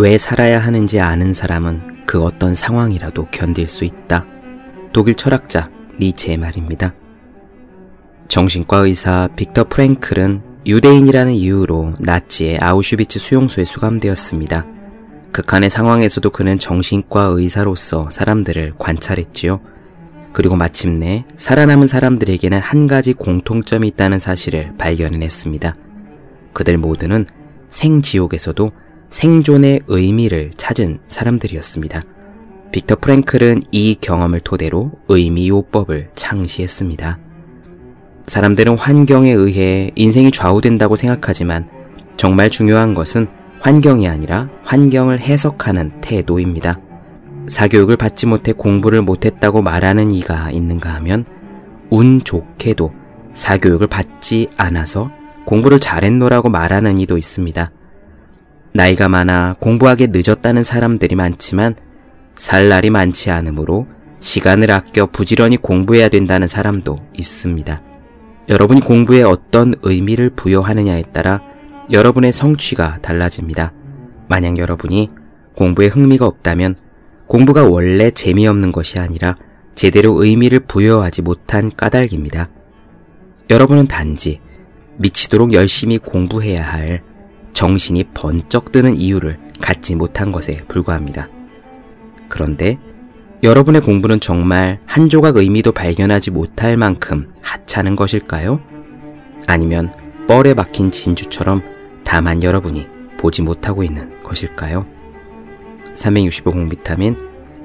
왜 살아야 하는지 아는 사람은 그 어떤 상황이라도 견딜 수 있다. 독일 철학자 니체의 말입니다. 정신과 의사 빅터 프랭클은 유대인이라는 이유로 나치의 아우슈비츠 수용소에 수감되었습니다. 극한의 상황에서도 그는 정신과 의사로서 사람들을 관찰했지요. 그리고 마침내 살아남은 사람들에게는 한 가지 공통점이 있다는 사실을 발견해냈습니다. 그들 모두는 생지옥에서도 생존의 의미를 찾은 사람들이었습니다. 빅터 프랭클은 이 경험을 토대로 의미요법을 창시했습니다. 사람들은 환경에 의해 인생이 좌우된다고 생각하지만 정말 중요한 것은 환경이 아니라 환경을 해석하는 태도입니다. 사교육을 받지 못해 공부를 못했다고 말하는 이가 있는가 하면 운 좋게도 사교육을 받지 않아서 공부를 잘했노라고 말하는 이도 있습니다. 나이가 많아 공부하기 늦었다는 사람들이 많지만 살 날이 많지 않으므로 시간을 아껴 부지런히 공부해야 된다는 사람도 있습니다. 여러분이 공부에 어떤 의미를 부여하느냐에 따라 여러분의 성취가 달라집니다. 만약 여러분이 공부에 흥미가 없다면 공부가 원래 재미없는 것이 아니라 제대로 의미를 부여하지 못한 까닭입니다. 여러분은 단지 미치도록 열심히 공부해야 할 정신이 번쩍 드는 이유를 갖지 못한 것에 불과합니다. 그런데 여러분의 공부는 정말 한 조각 의미도 발견하지 못할 만큼 하찮은 것일까요? 아니면 뻘에 박힌 진주처럼 다만 여러분이 보지 못하고 있는 것일까요? 365 공 비타민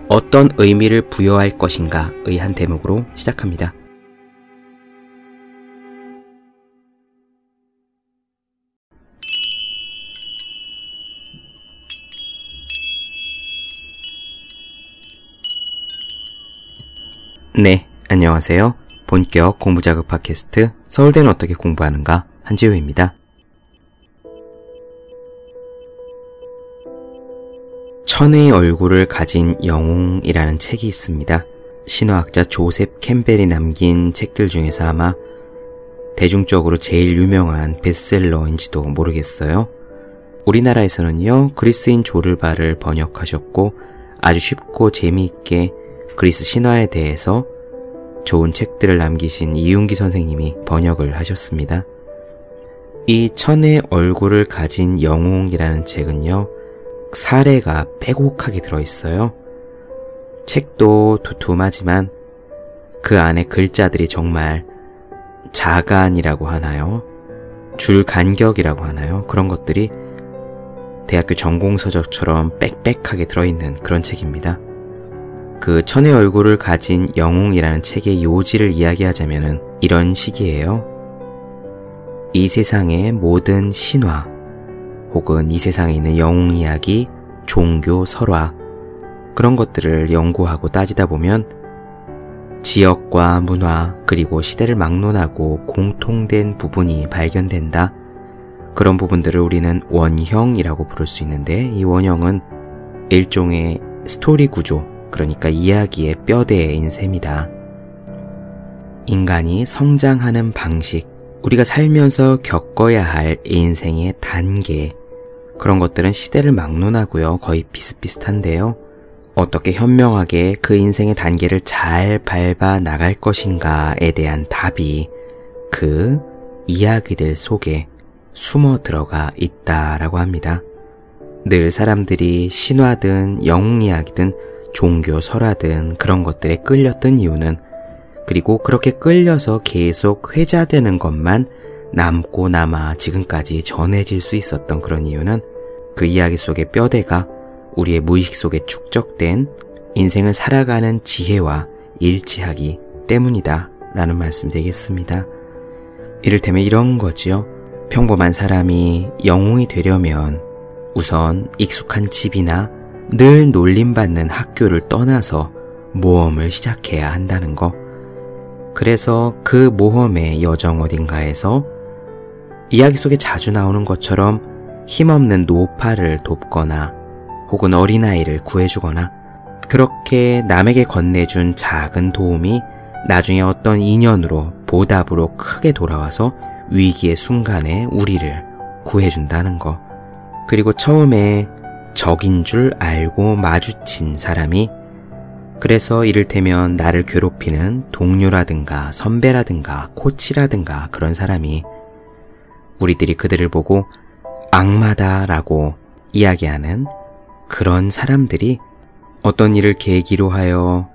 어떤 의미를 부여할 것인가의 한 대목으로 시작합니다. 네, 안녕하세요. 본격 공부자극 팟캐스트 서울대는 어떻게 공부하는가 한지우입니다. 천의 얼굴을 가진 영웅이라는 책이 있습니다. 신화학자 조셉 캠벨이 남긴 책들 중에서 아마 대중적으로 제일 유명한 베스트셀러인지도 모르겠어요. 우리나라에서는요, 그리스인 조르바를 번역하셨고 아주 쉽고 재미있게 그리스 신화에 대해서 좋은 책들을 남기신 이윤기 선생님이 번역을 하셨습니다. 이 천의 얼굴을 가진 영웅이라는 책은요, 사례가 빼곡하게 들어있어요. 책도 두툼하지만 그 안에 글자들이 정말 자간이라고 하나요? 줄 간격이라고 하나요? 그런 것들이 대학교 전공서적처럼 빽빽하게 들어있는 그런 책입니다. 그 천의 얼굴을 가진 영웅이라는 책의 요지를 이야기하자면 이런 식이에요. 이 세상의 모든 신화 혹은 이 세상에 있는 영웅 이야기, 종교, 설화 그런 것들을 연구하고 따지다 보면 지역과 문화 그리고 시대를 막론하고 공통된 부분이 발견된다. 그런 부분들을 우리는 원형이라고 부를 수 있는데 이 원형은 일종의 스토리 구조 그러니까 이야기의 뼈대인 셈이다. 인간이 성장하는 방식, 우리가 살면서 겪어야 할 인생의 단계, 그런 것들은 시대를 막론하고요. 거의 비슷비슷한데요. 어떻게 현명하게 그 인생의 단계를 잘 밟아 나갈 것인가에 대한 답이 그 이야기들 속에 숨어 들어가 있다라고 합니다. 늘 사람들이 신화든 영웅 이야기든 종교 설화든 그런 것들에 끌렸던 이유는 그리고 그렇게 끌려서 계속 회자되는 것만 남고 남아 지금까지 전해질 수 있었던 그런 이유는 그 이야기 속의 뼈대가 우리의 무의식 속에 축적된 인생을 살아가는 지혜와 일치하기 때문이다 라는 말씀 되겠습니다. 이를테면 이런 거지요. 평범한 사람이 영웅이 되려면 우선 익숙한 집이나 늘 놀림받는 학교를 떠나서 모험을 시작해야 한다는 거. 그래서 그 모험의 여정 어딘가에서 이야기 속에 자주 나오는 것처럼 힘없는 노파를 돕거나 혹은 어린아이를 구해주거나 그렇게 남에게 건네준 작은 도움이 나중에 어떤 인연으로 보답으로 크게 돌아와서 위기의 순간에 우리를 구해준다는 거. 그리고 처음에 적인 줄 알고 마주친 사람이 그래서 이를테면 나를 괴롭히는 동료라든가 선배라든가 코치라든가 그런 사람이 우리들이 그들을 보고 악마다라고 이야기하는 그런 사람들이 어떤 일을 계기로 하여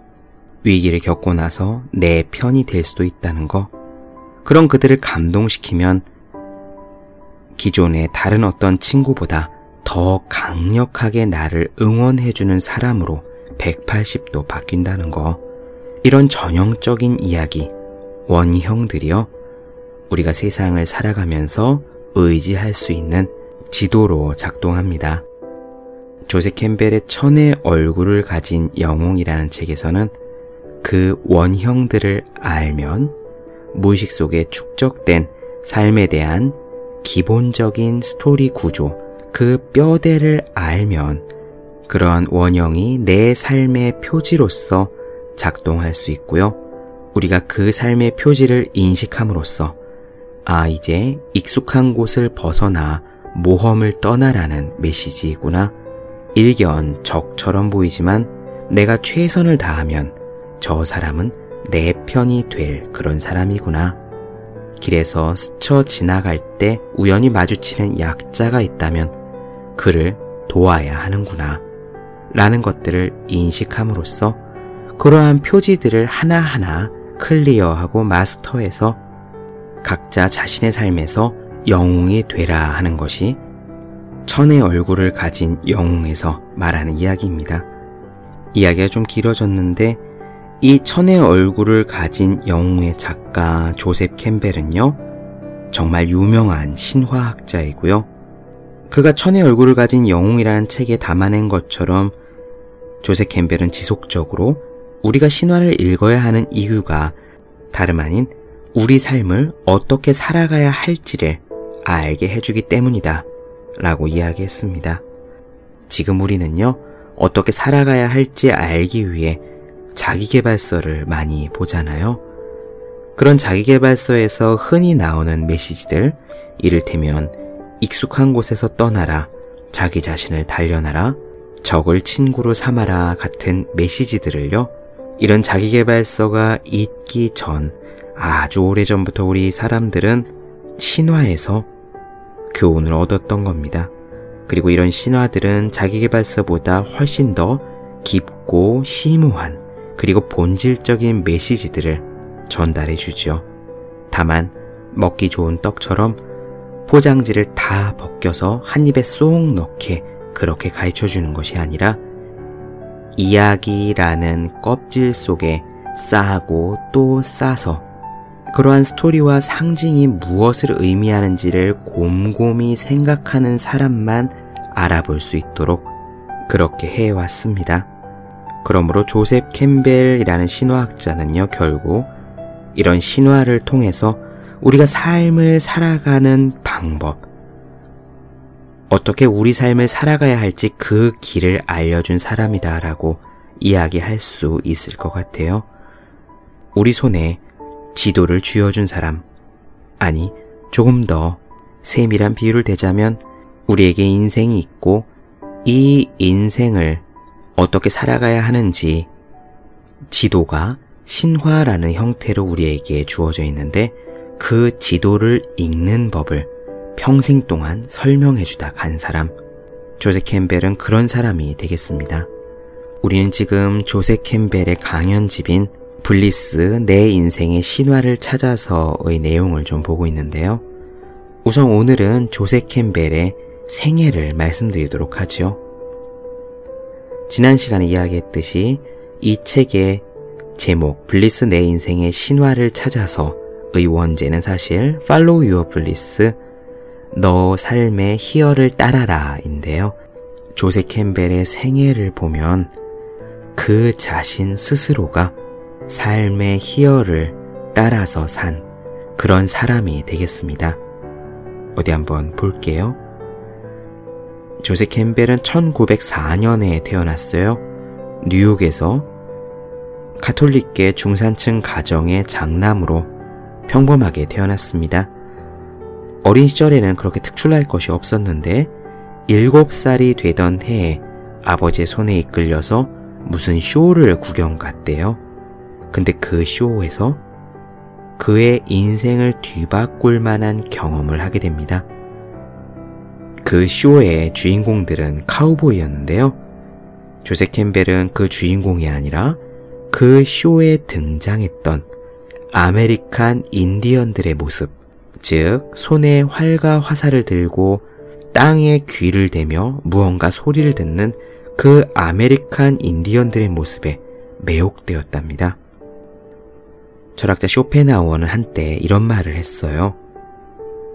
위기를 겪고 나서 내 편이 될 수도 있다는 거. 그런 그들을 감동시키면 기존의 다른 어떤 친구보다 더 강력하게 나를 응원해주는 사람으로 180도 바뀐다는 거. 이런 전형적인 이야기, 원형들이요. 우리가 세상을 살아가면서 의지할 수 있는 지도로 작동합니다. 조세 캠벨의 천의 얼굴을 가진 영웅이라는 책에서는 그 원형들을 알면 무의식 속에 축적된 삶에 대한 기본적인 스토리 구조, 그 뼈대를 알면 그러한 원형이 내 삶의 표지로서 작동할 수 있고요. 우리가 그 삶의 표지를 인식함으로써 아, 이제 익숙한 곳을 벗어나 모험을 떠나라는 메시지이구나. 일견 적처럼 보이지만 내가 최선을 다하면 저 사람은 내 편이 될 그런 사람이구나. 길에서 스쳐 지나갈 때 우연히 마주치는 약자가 있다면 그를 도와야 하는구나. 라는 것들을 인식함으로써 그러한 표지들을 하나하나 클리어하고 마스터해서 각자 자신의 삶에서 영웅이 되라 하는 것이 천의 얼굴을 가진 영웅에서 말하는 이야기입니다. 이야기가 좀 길어졌는데 이 천의 얼굴을 가진 영웅의 작가 조셉 캠벨은요, 정말 유명한 신화학자이고요. 그가 천의 얼굴을 가진 영웅이라는 책에 담아낸 것처럼 조셉 캠벨은 지속적으로 우리가 신화를 읽어야 하는 이유가 다름 아닌 우리 삶을 어떻게 살아가야 할지를 알게 해주기 때문이다. 라고 이야기했습니다. 지금 우리는요, 어떻게 살아가야 할지 알기 위해 자기개발서를 많이 보잖아요. 그런 자기개발서에서 흔히 나오는 메시지들, 이를테면 익숙한 곳에서 떠나라, 자기 자신을 단련하라, 적을 친구로 삼아라 같은 메시지들을요, 이런 자기개발서가 있기 전 아주 오래전부터 우리 사람들은 신화에서 교훈을 얻었던 겁니다. 그리고 이런 신화들은 자기개발서보다 훨씬 더 깊고 심오한 그리고 본질적인 메시지들을 전달해 주죠. 다만 먹기 좋은 떡처럼 포장지를 다 벗겨서 한 입에 쏙 넣게 그렇게 가르쳐 주는 것이 아니라 이야기라는 껍질 속에 싸고 또 싸서 그러한 스토리와 상징이 무엇을 의미하는지를 곰곰이 생각하는 사람만 알아볼 수 있도록 그렇게 해왔습니다. 그러므로 조셉 캠벨이라는 신화학자는요, 결국 이런 신화를 통해서 우리가 삶을 살아가는 방법, 어떻게 우리 삶을 살아가야 할지 그 길을 알려준 사람이다라고 이야기할 수 있을 것 같아요. 우리 손에 지도를 쥐어준 사람. 아니, 조금 더 세밀한 비유를 대자면 우리에게 인생이 있고 이 인생을 어떻게 살아가야 하는지 지도가 신화라는 형태로 우리에게 주어져 있는데 그 지도를 읽는 법을 평생 동안 설명해 주다 간 사람. 조세 캠벨은 그런 사람이 되겠습니다. 우리는 지금 조세 캠벨의 강연집인 블리스 내 인생의 신화를 찾아서의 내용을 좀 보고 있는데요. 우선 오늘은 조세 캠벨의 생애를 말씀드리도록 하죠. 지난 시간에 이야기했듯이 이 책의 제목 블리스 내 인생의 신화를 찾아서 의 원제는 사실 Follow Your Bliss 너 삶의 희열을 따라라 인데요. 조세 캠벨의 생애를 보면 그 자신 스스로가 삶의 희열을 따라서 산 그런 사람이 되겠습니다. 어디 한번 볼게요. 조세 캠벨은 1904년에 태어났어요. 뉴욕에서 카톨릭계 중산층 가정의 장남으로 평범하게 태어났습니다. 어린 시절에는 그렇게 특출날 것이 없었는데 7살이 되던 해에 아버지의 손에 이끌려서 무슨 쇼를 구경 갔대요. 근데 그 쇼에서 그의 인생을 뒤바꿀 만한 경험을 하게 됩니다. 그 쇼의 주인공들은 카우보이였는데요. 조셉 캠벨은 그 주인공이 아니라 그 쇼에 등장했던 아메리칸 인디언들의 모습, 즉 손에 활과 화살을 들고 땅에 귀를 대며 무언가 소리를 듣는 그 아메리칸 인디언들의 모습에 매혹되었답니다. 철학자 쇼펜하우어는 한때 이런 말을 했어요.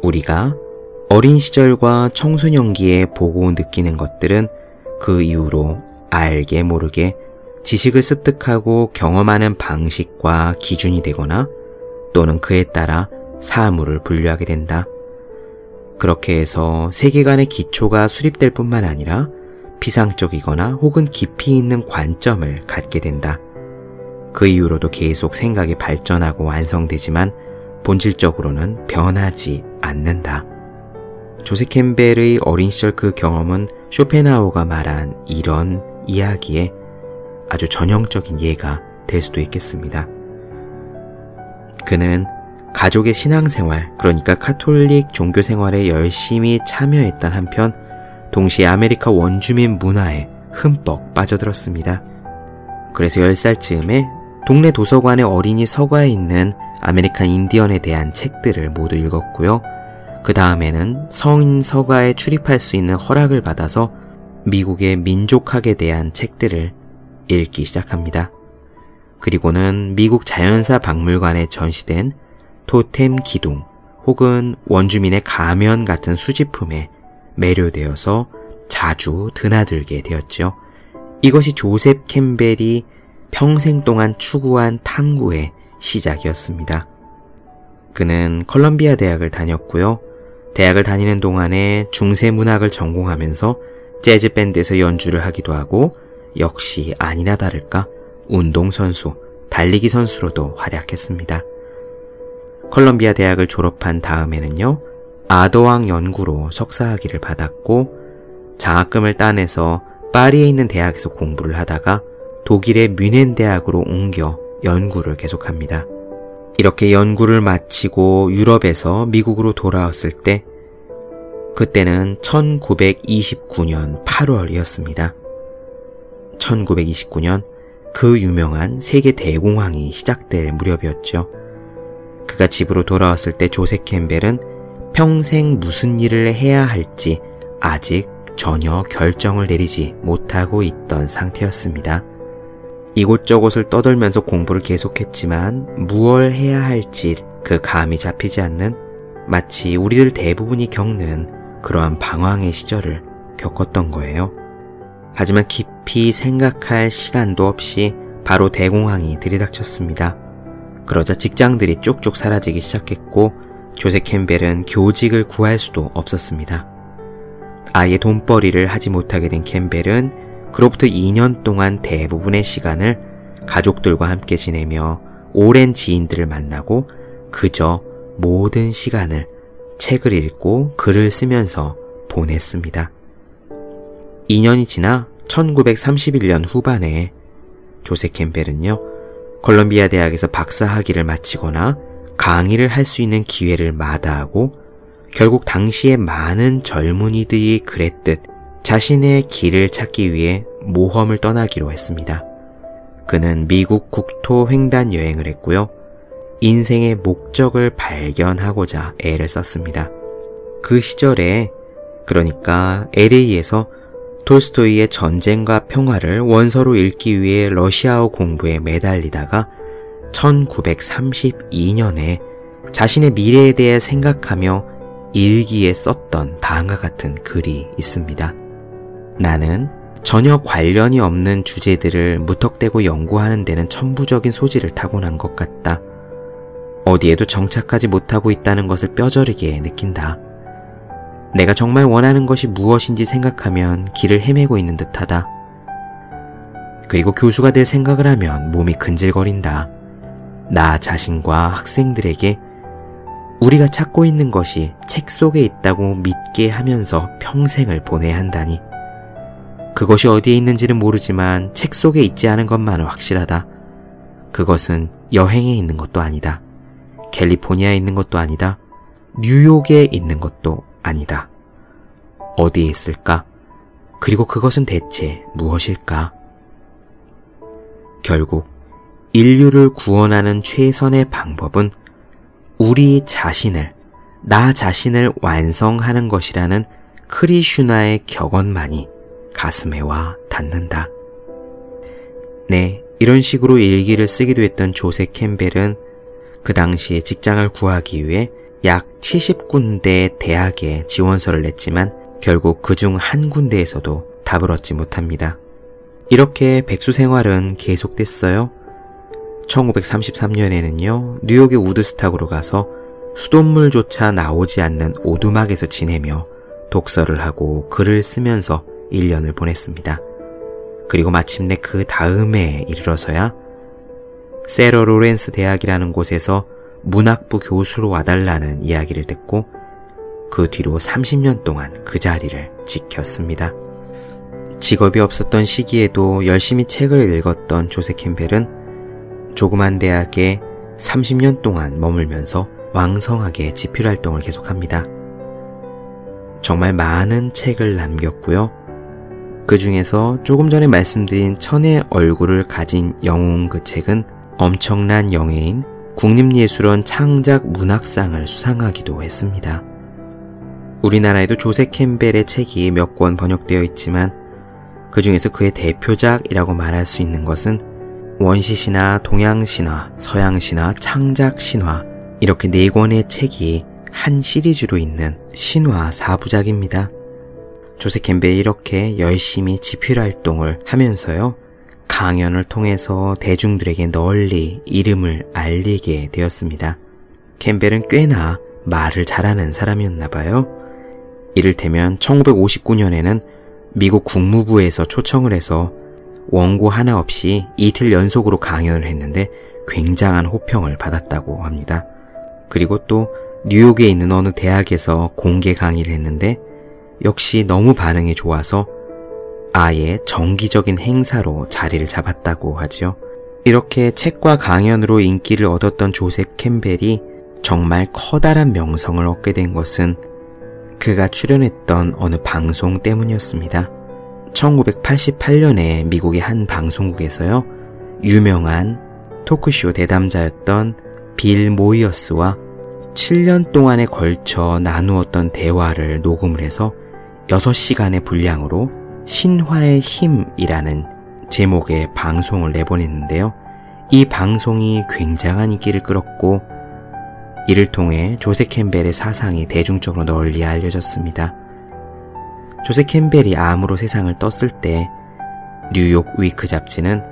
우리가 어린 시절과 청소년기에 보고 느끼는 것들은 그 이후로 알게 모르게 지식을 습득하고 경험하는 방식과 기준이 되거나 또는 그에 따라 사물을 분류하게 된다. 그렇게 해서 세계관의 기초가 수립될 뿐만 아니라 피상적이거나 혹은 깊이 있는 관점을 갖게 된다. 그 이후로도 계속 생각이 발전하고 완성되지만 본질적으로는 변하지 않는다. 조셉 캠벨의 어린 시절 그 경험은 쇼펜하우어가 말한 이런 이야기에 아주 전형적인 예가 될 수도 있겠습니다. 그는 가족의 신앙생활, 그러니까 카톨릭 종교 생활에 열심히 참여했던 한편, 동시에 아메리카 원주민 문화에 흠뻑 빠져들었습니다. 그래서 10살쯤에 동네 도서관에 어린이 서가에 있는 아메리칸 인디언에 대한 책들을 모두 읽었고요. 그 다음에는 성인 서가에 출입할 수 있는 허락을 받아서 미국의 민족학에 대한 책들을 읽기 시작합니다. 그리고는 미국 자연사 박물관에 전시된 토템 기둥 혹은 원주민의 가면 같은 수집품에 매료되어서 자주 드나들게 되었죠. 이것이 조셉 캠벨이 평생 동안 추구한 탐구의 시작이었습니다. 그는 컬럼비아 대학을 다녔고요. 대학을 다니는 동안에 중세 문학을 전공하면서 재즈 밴드에서 연주를 하기도 하고 역시 아니나 다를까 운동선수, 달리기 선수로도 활약했습니다. 컬럼비아 대학을 졸업한 다음에는요, 아더왕 연구로 석사학위를 받았고, 장학금을 따내서 파리에 있는 대학에서 공부를 하다가 독일의 뮌헨 대학으로 옮겨 연구를 계속합니다. 이렇게 연구를 마치고 유럽에서 미국으로 돌아왔을 때, 그때는 1929년 8월이었습니다. 1929년 그 유명한 세계 대공황이 시작될 무렵이었죠. 그가 집으로 돌아왔을 때 조세 캠벨은 평생 무슨 일을 해야 할지 아직 전혀 결정을 내리지 못하고 있던 상태였습니다. 이곳저곳을 떠돌면서 공부를 계속했지만 무얼 해야 할지 그 감이 잡히지 않는 마치 우리들 대부분이 겪는 그러한 방황의 시절을 겪었던 거예요. 하지만 깊이 생각할 시간도 없이 바로 대공황이 들이닥쳤습니다. 그러자 직장들이 쭉쭉 사라지기 시작했고 조세 캠벨은 교직을 구할 수도 없었습니다. 아예 돈벌이를 하지 못하게 된 캠벨은 그로부터 2년 동안 대부분의 시간을 가족들과 함께 지내며 오랜 지인들을 만나고 그저 모든 시간을 책을 읽고 글을 쓰면서 보냈습니다. 2년이 지나 1931년 후반에 조세 캠벨은요, 콜롬비아 대학에서 박사 학위를 마치거나 강의를 할 수 있는 기회를 마다하고 결국 당시에 많은 젊은이들이 그랬듯 자신의 길을 찾기 위해 모험을 떠나기로 했습니다. 그는 미국 국토 횡단 여행을 했고요. 인생의 목적을 발견하고자 애를 썼습니다. 그 시절에 그러니까 LA에서 톨스토이의 전쟁과 평화를 원서로 읽기 위해 러시아어 공부에 매달리다가 1932년에 자신의 미래에 대해 생각하며 일기에 썼던 다음과 같은 글이 있습니다. 나는 전혀 관련이 없는 주제들을 무턱대고 연구하는 데는 천부적인 소질을 타고난 것 같다. 어디에도 정착하지 못하고 있다는 것을 뼈저리게 느낀다. 내가 정말 원하는 것이 무엇인지 생각하면 길을 헤매고 있는 듯하다. 그리고 교수가 될 생각을 하면 몸이 근질거린다. 나 자신과 학생들에게 우리가 찾고 있는 것이 책 속에 있다고 믿게 하면서 평생을 보내야 한다니. 그것이 어디에 있는지는 모르지만 책 속에 있지 않은 것만은 확실하다. 그것은 여행에 있는 것도 아니다. 캘리포니아에 있는 것도 아니다. 뉴욕에 있는 것도 아니다. 어디에 있을까? 그리고 그것은 대체 무엇일까? 결국 인류를 구원하는 최선의 방법은 우리 자신을, 나 자신을 완성하는 것이라는 크리슈나의 격언만이 가슴에 와 닿는다. 네, 이런 식으로 일기를 쓰기도 했던 조세 캠벨은 그 당시에 직장을 구하기 위해 약 70군데 대학에 지원서를 냈지만 결국 그중 한 군데에서도 답을 얻지 못합니다. 이렇게 백수 생활은 계속됐어요. 1933년에는요, 뉴욕의 우드스탁으로 가서 수돗물조차 나오지 않는 오두막에서 지내며 독서를 하고 글을 쓰면서 1년을 보냈습니다. 그리고 마침내 그 다음에 이르러서야 세러 로렌스 대학이라는 곳에서 문학부 교수로 와달라는 이야기를 듣고 그 뒤로 30년 동안 그 자리를 지켰습니다. 직업이 없었던 시기에도 열심히 책을 읽었던 조세 캠벨은 조그만 대학에 30년 동안 머물면서 왕성하게 집필 활동을 계속합니다. 정말 많은 책을 남겼고요. 그 중에서 조금 전에 말씀드린 천의 얼굴을 가진 영웅 그 책은 엄청난 영예인 국립예술원 창작 문학상을 수상하기도 했습니다. 우리나라에도 조세 캠벨의 책이 몇 권 번역되어 있지만 그 중에서 그의 대표작이라고 말할 수 있는 것은 원시신화, 동양신화, 서양신화, 창작신화 이렇게 네 권의 책이 한 시리즈로 있는 신화 4부작입니다. 조세 캠벨이 이렇게 열심히 집필 활동을 하면서요. 강연을 통해서 대중들에게 널리 이름을 알리게 되었습니다. 캠벨은 꽤나 말을 잘하는 사람이었나 봐요. 이를테면 1959년에는 미국 국무부에서 초청을 해서 원고 하나 없이 이틀 연속으로 강연을 했는데 굉장한 호평을 받았다고 합니다. 그리고 또 뉴욕에 있는 어느 대학에서 공개 강의를 했는데 역시 너무 반응이 좋아서 아예 정기적인 행사로 자리를 잡았다고 하지요. 이렇게 책과 강연으로 인기를 얻었던 조셉 캠벨이 정말 커다란 명성을 얻게 된 것은 그가 출연했던 어느 방송 때문이었습니다. 1988년에 미국의 한 방송국에서요, 유명한 토크쇼 대담자였던 빌 모이어스와 7년 동안에 걸쳐 나누었던 대화를 녹음을 해서 6시간의 분량으로 신화의 힘이라는 제목의 방송을 내보냈는데요. 이 방송이 굉장한 인기를 끌었고 이를 통해 조세 캠벨의 사상이 대중적으로 널리 알려졌습니다. 조세 캠벨이 암으로 세상을 떴을 때 뉴욕 위크 잡지는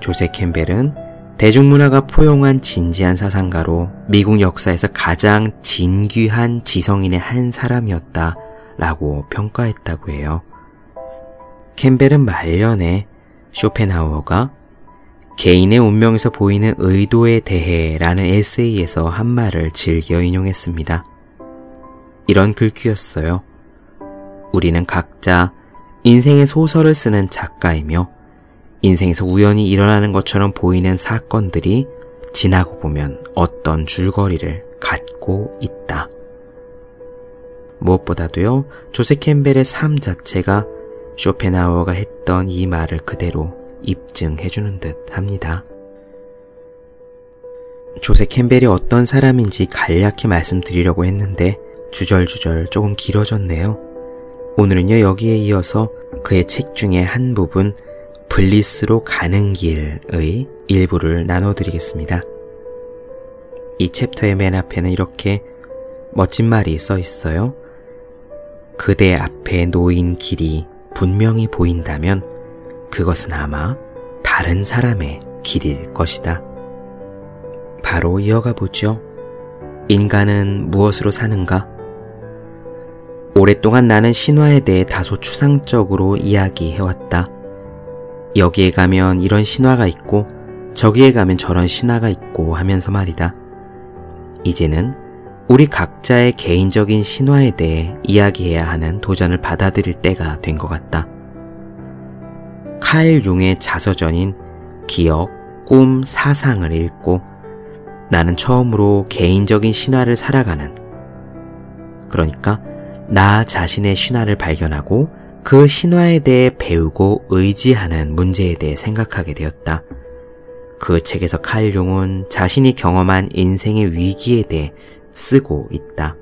조세 캠벨은 대중문화가 포용한 진지한 사상가로 미국 역사에서 가장 진귀한 지성인의 한 사람이었다 라고 평가했다고 해요. 캠벨은 말년에 쇼펜하우어가 개인의 운명에서 보이는 의도에 대해 라는 에세이에서 한 말을 즐겨 인용했습니다. 이런 글귀였어요. 우리는 각자 인생의 소설을 쓰는 작가이며 인생에서 우연히 일어나는 것처럼 보이는 사건들이 지나고 보면 어떤 줄거리를 갖고 있다. 무엇보다도요, 조세 캠벨의 삶 자체가 쇼펜하우어가 했던 이 말을 그대로 입증해주는 듯 합니다. 조세 캠벨이 어떤 사람인지 간략히 말씀드리려고 했는데 주절주절 조금 길어졌네요. 오늘은요, 여기에 이어서 그의 책 중에 한 부분, 블리스로 가는 길의 일부를 나눠드리겠습니다. 이 챕터의 맨 앞에는 이렇게 멋진 말이 써 있어요. 그대 앞에 놓인 길이 분명히 보인다면 그것은 아마 다른 사람의 길일 것이다. 바로 이어가 보죠. 인간은 무엇으로 사는가? 오랫동안 나는 신화에 대해 다소 추상적으로 이야기해왔다. 여기에 가면 이런 신화가 있고 저기에 가면 저런 신화가 있고 하면서 말이다. 이제는 우리 각자의 개인적인 신화에 대해 이야기해야 하는 도전을 받아들일 때가 된 것 같다. 칼 융의 자서전인 기억, 꿈, 사상을 읽고 나는 처음으로 개인적인 신화를 살아가는 그러니까 나 자신의 신화를 발견하고 그 신화에 대해 배우고 의지하는 문제에 대해 생각하게 되었다. 그 책에서 칼 융은 자신이 경험한 인생의 위기에 대해 쓰고 있다.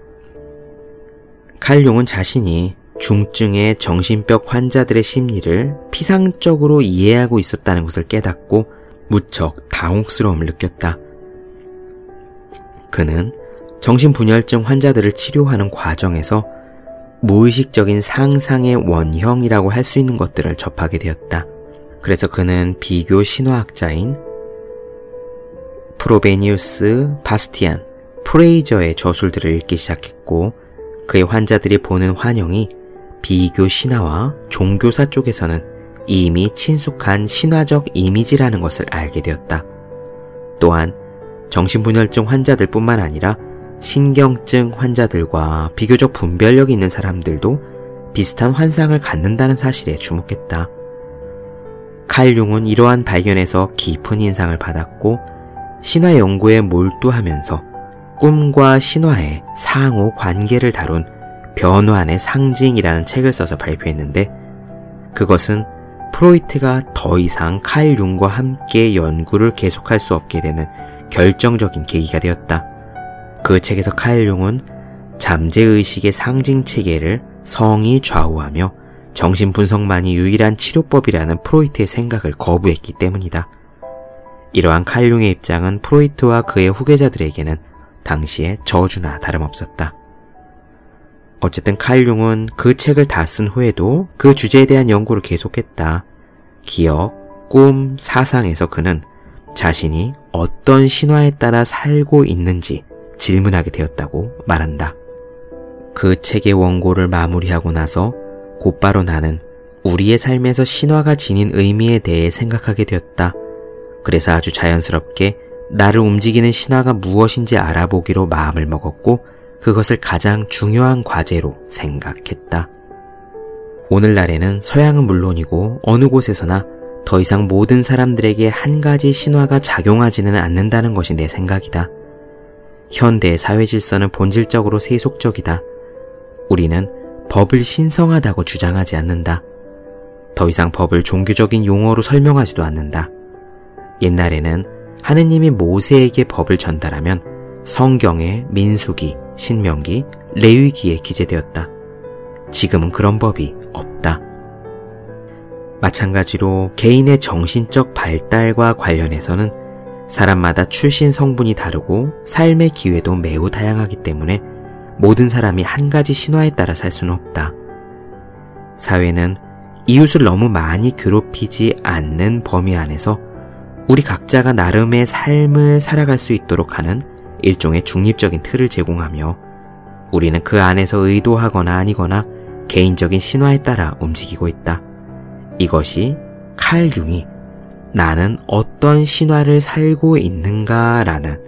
칼 융은 자신이 중증의 정신병 환자들의 심리를 피상적으로 이해하고 있었다는 것을 깨닫고 무척 당혹스러움을 느꼈다. 그는 정신분열증 환자들을 치료하는 과정에서 무의식적인 상상의 원형이라고 할 수 있는 것들을 접하게 되었다. 그래서 그는 비교 신화학자인 프로베니우스, 바스티안, 프레이저의 저술들을 읽기 시작했고 그의 환자들이 보는 환영이 비교 신화와 종교사 쪽에서는 이미 친숙한 신화적 이미지라는 것을 알게 되었다. 또한 정신분열증 환자들 뿐만 아니라 신경증 환자들과 비교적 분별력이 있는 사람들도 비슷한 환상을 갖는다는 사실에 주목했다. 칼 융은 이러한 발견에서 깊은 인상을 받았고 신화 연구에 몰두하면서 꿈과 신화의 상호 관계를 다룬 변환의 상징이라는 책을 써서 발표했는데 그것은 프로이트가 더 이상 칼 융과 함께 연구를 계속할 수 없게 되는 결정적인 계기가 되었다. 그 책에서 칼 융은 잠재의식의 상징 체계를 성이 좌우하며 정신분석만이 유일한 치료법이라는 프로이트의 생각을 거부했기 때문이다. 이러한 칼 융의 입장은 프로이트와 그의 후계자들에게는 당시에 저주나 다름없었다. 어쨌든 칼 융은 그 책을 다 쓴 후에도 그 주제에 대한 연구를 계속했다. 기억, 꿈, 사상에서 그는 자신이 어떤 신화에 따라 살고 있는지 질문하게 되었다고 말한다. 그 책의 원고를 마무리하고 나서 곧바로 나는 우리의 삶에서 신화가 지닌 의미에 대해 생각하게 되었다. 그래서 아주 자연스럽게 나를 움직이는 신화가 무엇인지 알아보기로 마음을 먹었고 그것을 가장 중요한 과제로 생각했다. 오늘날에는 서양은 물론이고 어느 곳에서나 더 이상 모든 사람들에게 한 가지 신화가 작용하지는 않는다는 것이 내 생각이다. 현대 사회 질서는 본질적으로 세속적이다. 우리는 법을 신성하다고 주장하지 않는다. 더 이상 법을 종교적인 용어로 설명하지도 않는다. 옛날에는 하느님이 모세에게 법을 전달하면 성경의 민수기, 신명기, 레위기에 기재되었다. 지금은 그런 법이 없다. 마찬가지로 개인의 정신적 발달과 관련해서는 사람마다 출신 성분이 다르고 삶의 기회도 매우 다양하기 때문에 모든 사람이 한 가지 신화에 따라 살 수는 없다. 사회는 이웃을 너무 많이 괴롭히지 않는 범위 안에서 우리 각자가 나름의 삶을 살아갈 수 있도록 하는 일종의 중립적인 틀을 제공하며 우리는 그 안에서 의도하거나 아니거나 개인적인 신화에 따라 움직이고 있다. 이것이 칼 융이 나는 어떤 신화를 살고 있는가 라는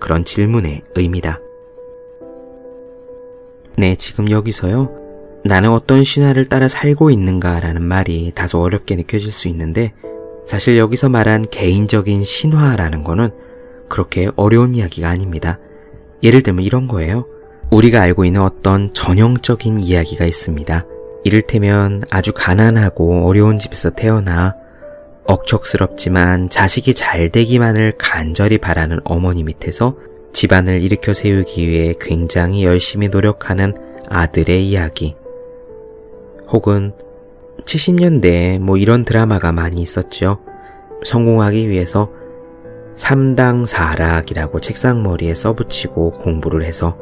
그런 질문의 의미다. 네, 지금 여기서요. 나는 어떤 신화를 따라 살고 있는가 라는 말이 다소 어렵게 느껴질 수 있는데 사실 여기서 말한 개인적인 신화라는 거는 그렇게 어려운 이야기가 아닙니다. 예를 들면 이런 거예요. 우리가 알고 있는 어떤 전형적인 이야기가 있습니다. 이를테면 아주 가난하고 어려운 집에서 태어나 억척스럽지만 자식이 잘 되기만을 간절히 바라는 어머니 밑에서 집안을 일으켜 세우기 위해 굉장히 열심히 노력하는 아들의 이야기. 혹은 70년대에 뭐 이런 드라마가 많이 있었죠. 성공하기 위해서 3당 4락이라고 책상머리에 써붙이고 공부를 해서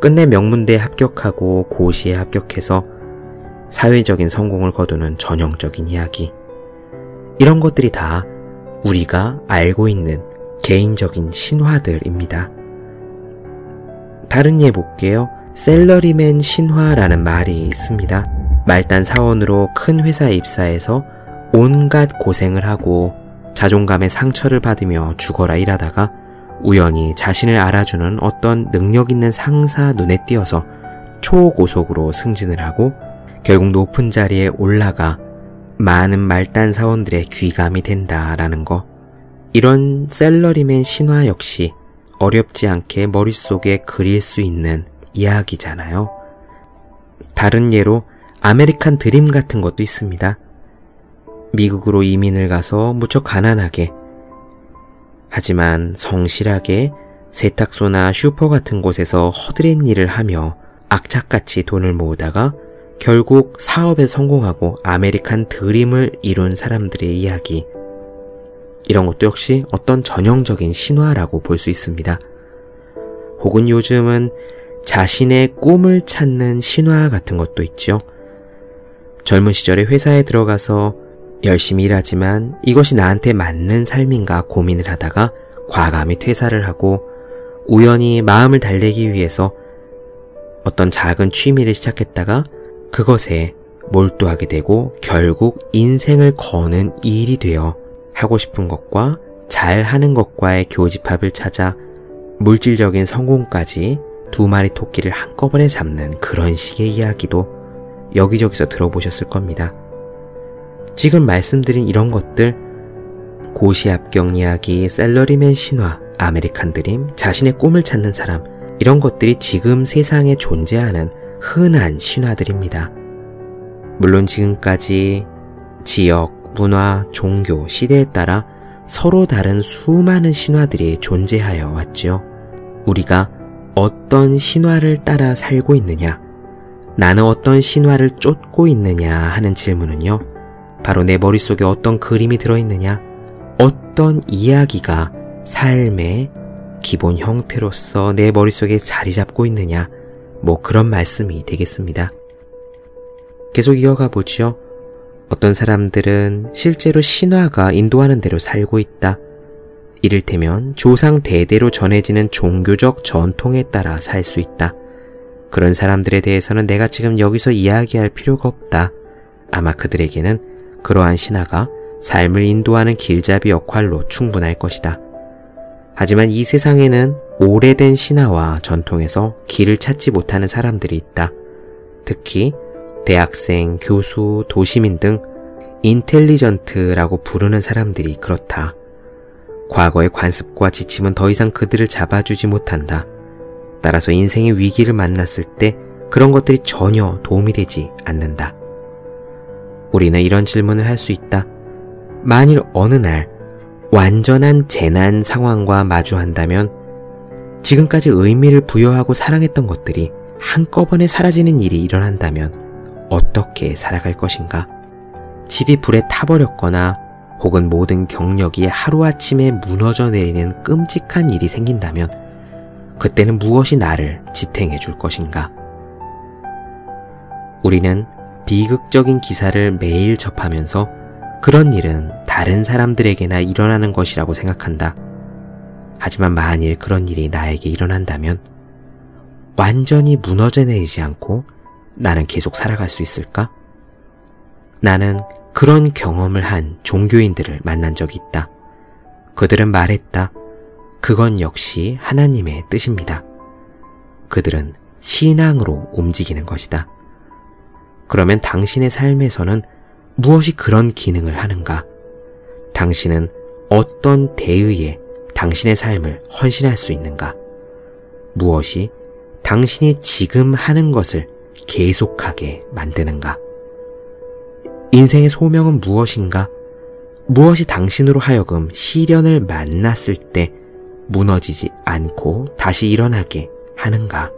끝내 명문대에 합격하고 고시에 합격해서 사회적인 성공을 거두는 전형적인 이야기. 이런 것들이 다 우리가 알고 있는 개인적인 신화들입니다. 다른 예 볼게요. 셀러리맨 신화라는 말이 있습니다. 말단 사원으로 큰 회사에 입사해서 온갖 고생을 하고 자존감의 상처를 받으며 죽어라 일하다가 우연히 자신을 알아주는 어떤 능력 있는 상사 눈에 띄어서 초고속으로 승진을 하고 결국 높은 자리에 올라가 많은 말단 사원들의 귀감이 된다라는 거. 이런 셀러리맨 신화 역시 어렵지 않게 머릿속에 그릴 수 있는 이야기잖아요. 다른 예로 아메리칸 드림 같은 것도 있습니다. 미국으로 이민을 가서 무척 가난하게 하지만 성실하게 세탁소나 슈퍼 같은 곳에서 허드렛 일을 하며 악착같이 돈을 모으다가 결국 사업에 성공하고 아메리칸 드림을 이룬 사람들의 이야기. 이런 것도 역시 어떤 전형적인 신화라고 볼 수 있습니다. 혹은 요즘은 자신의 꿈을 찾는 신화 같은 것도 있죠. 젊은 시절에 회사에 들어가서 열심히 일하지만 이것이 나한테 맞는 삶인가 고민을 하다가 과감히 퇴사를 하고 우연히 마음을 달래기 위해서 어떤 작은 취미를 시작했다가 그것에 몰두하게 되고 결국 인생을 거는 일이 되어 하고 싶은 것과 잘 하는 것과의 교집합을 찾아 물질적인 성공까지 두 마리 토끼를 한꺼번에 잡는 그런 식의 이야기도 여기저기서 들어보셨을 겁니다. 지금 말씀드린 이런 것들 고시합격 이야기, 샐러리맨 신화, 아메리칸 드림, 자신의 꿈을 찾는 사람 이런 것들이 지금 세상에 존재하는 흔한 신화들입니다. 물론 지금까지 지역, 문화, 종교, 시대에 따라 서로 다른 수많은 신화들이 존재하여 왔죠. 우리가 어떤 신화를 따라 살고 있느냐, 나는 어떤 신화를 쫓고 있느냐 하는 질문은요, 바로 내 머릿속에 어떤 그림이 들어있느냐, 어떤 이야기가 삶의 기본 형태로서 내 머릿속에 자리 잡고 있느냐, 뭐 그런 말씀이 되겠습니다. 계속 이어가 보죠. 어떤 사람들은 실제로 신화가 인도하는 대로 살고 있다. 이를테면 조상 대대로 전해지는 종교적 전통에 따라 살 수 있다. 그런 사람들에 대해서는 내가 지금 여기서 이야기할 필요가 없다. 아마 그들에게는 그러한 신화가 삶을 인도하는 길잡이 역할로 충분할 것이다. 하지만 이 세상에는 오래된 신화와 전통에서 길을 찾지 못하는 사람들이 있다. 특히 대학생, 교수, 도시민 등 인텔리전트라고 부르는 사람들이 그렇다. 과거의 관습과 지침은 더 이상 그들을 잡아주지 못한다. 따라서 인생의 위기를 만났을 때 그런 것들이 전혀 도움이 되지 않는다. 우리는 이런 질문을 할 수 있다. 만일 어느 날 완전한 재난 상황과 마주한다면 지금까지 의미를 부여하고 사랑했던 것들이 한꺼번에 사라지는 일이 일어난다면 어떻게 살아갈 것인가? 집이 불에 타버렸거나 혹은 모든 경력이 하루아침에 무너져 내리는 끔찍한 일이 생긴다면 그때는 무엇이 나를 지탱해 줄 것인가? 우리는 비극적인 기사를 매일 접하면서 그런 일은 다른 사람들에게나 일어나는 것이라고 생각한다. 하지만 만일 그런 일이 나에게 일어난다면 완전히 무너져 내리지 않고 나는 계속 살아갈 수 있을까? 나는 그런 경험을 한 종교인들을 만난 적이 있다. 그들은 말했다. 그건 역시 하나님의 뜻입니다. 그들은 신앙으로 움직이는 것이다. 그러면 당신의 삶에서는 무엇이 그런 기능을 하는가? 당신은 어떤 대의에 당신의 삶을 헌신할 수 있는가? 무엇이 당신이 지금 하는 것을 계속하게 만드는가? 인생의 소명은 무엇인가? 무엇이 당신으로 하여금 시련을 만났을 때 무너지지 않고 다시 일어나게 하는가?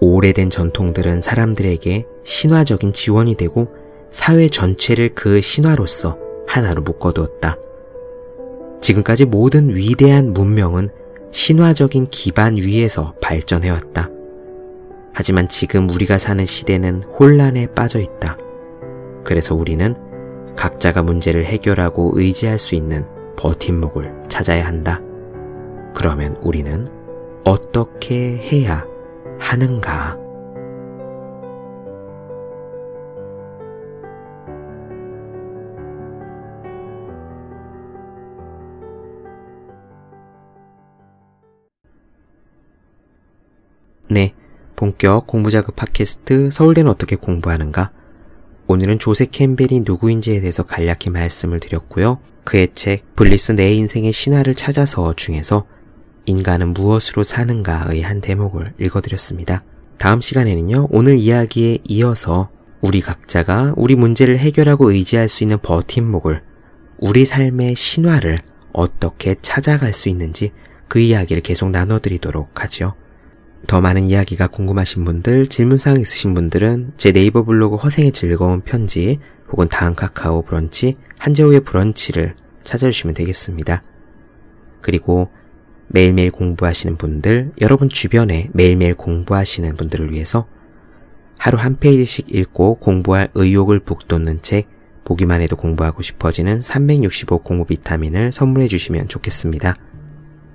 오래된 전통들은 사람들에게 신화적인 지원이 되고 사회 전체를 그 신화로서 하나로 묶어두었다. 지금까지 모든 위대한 문명은 신화적인 기반 위에서 발전해왔다. 하지만 지금 우리가 사는 시대는 혼란에 빠져 있다. 그래서 우리는 각자가 문제를 해결하고 의지할 수 있는 버팀목을 찾아야 한다. 그러면 우리는 어떻게 해야 하는가? 네. 본격 공부자극 팟캐스트 서울대는 어떻게 공부하는가? 오늘은 조세 캠벨이 누구인지에 대해서 간략히 말씀을 드렸고요. 그의 책 블리스 내 인생의 신화를 찾아서 중에서 인간은 무엇으로 사는가의 한 대목을 읽어드렸습니다. 다음 시간에는요, 오늘 이야기에 이어서 우리 각자가 우리 문제를 해결하고 의지할 수 있는 버팀목을 우리 삶의 신화를 어떻게 찾아갈 수 있는지 그 이야기를 계속 나눠드리도록 하죠. 더 많은 이야기가 궁금하신 분들, 질문사항 있으신 분들은 제 네이버 블로그 허생의 즐거운 편지 혹은 다음 카카오 브런치 한재호의 브런치를 찾아주시면 되겠습니다. 그리고 매일매일 공부하시는 분들, 여러분 주변에 매일매일 공부하시는 분들을 위해서 하루 한 페이지씩 읽고 공부할 의욕을 북돋는 책, 보기만 해도 공부하고 싶어지는 365 공부 비타민을 선물해 주시면 좋겠습니다.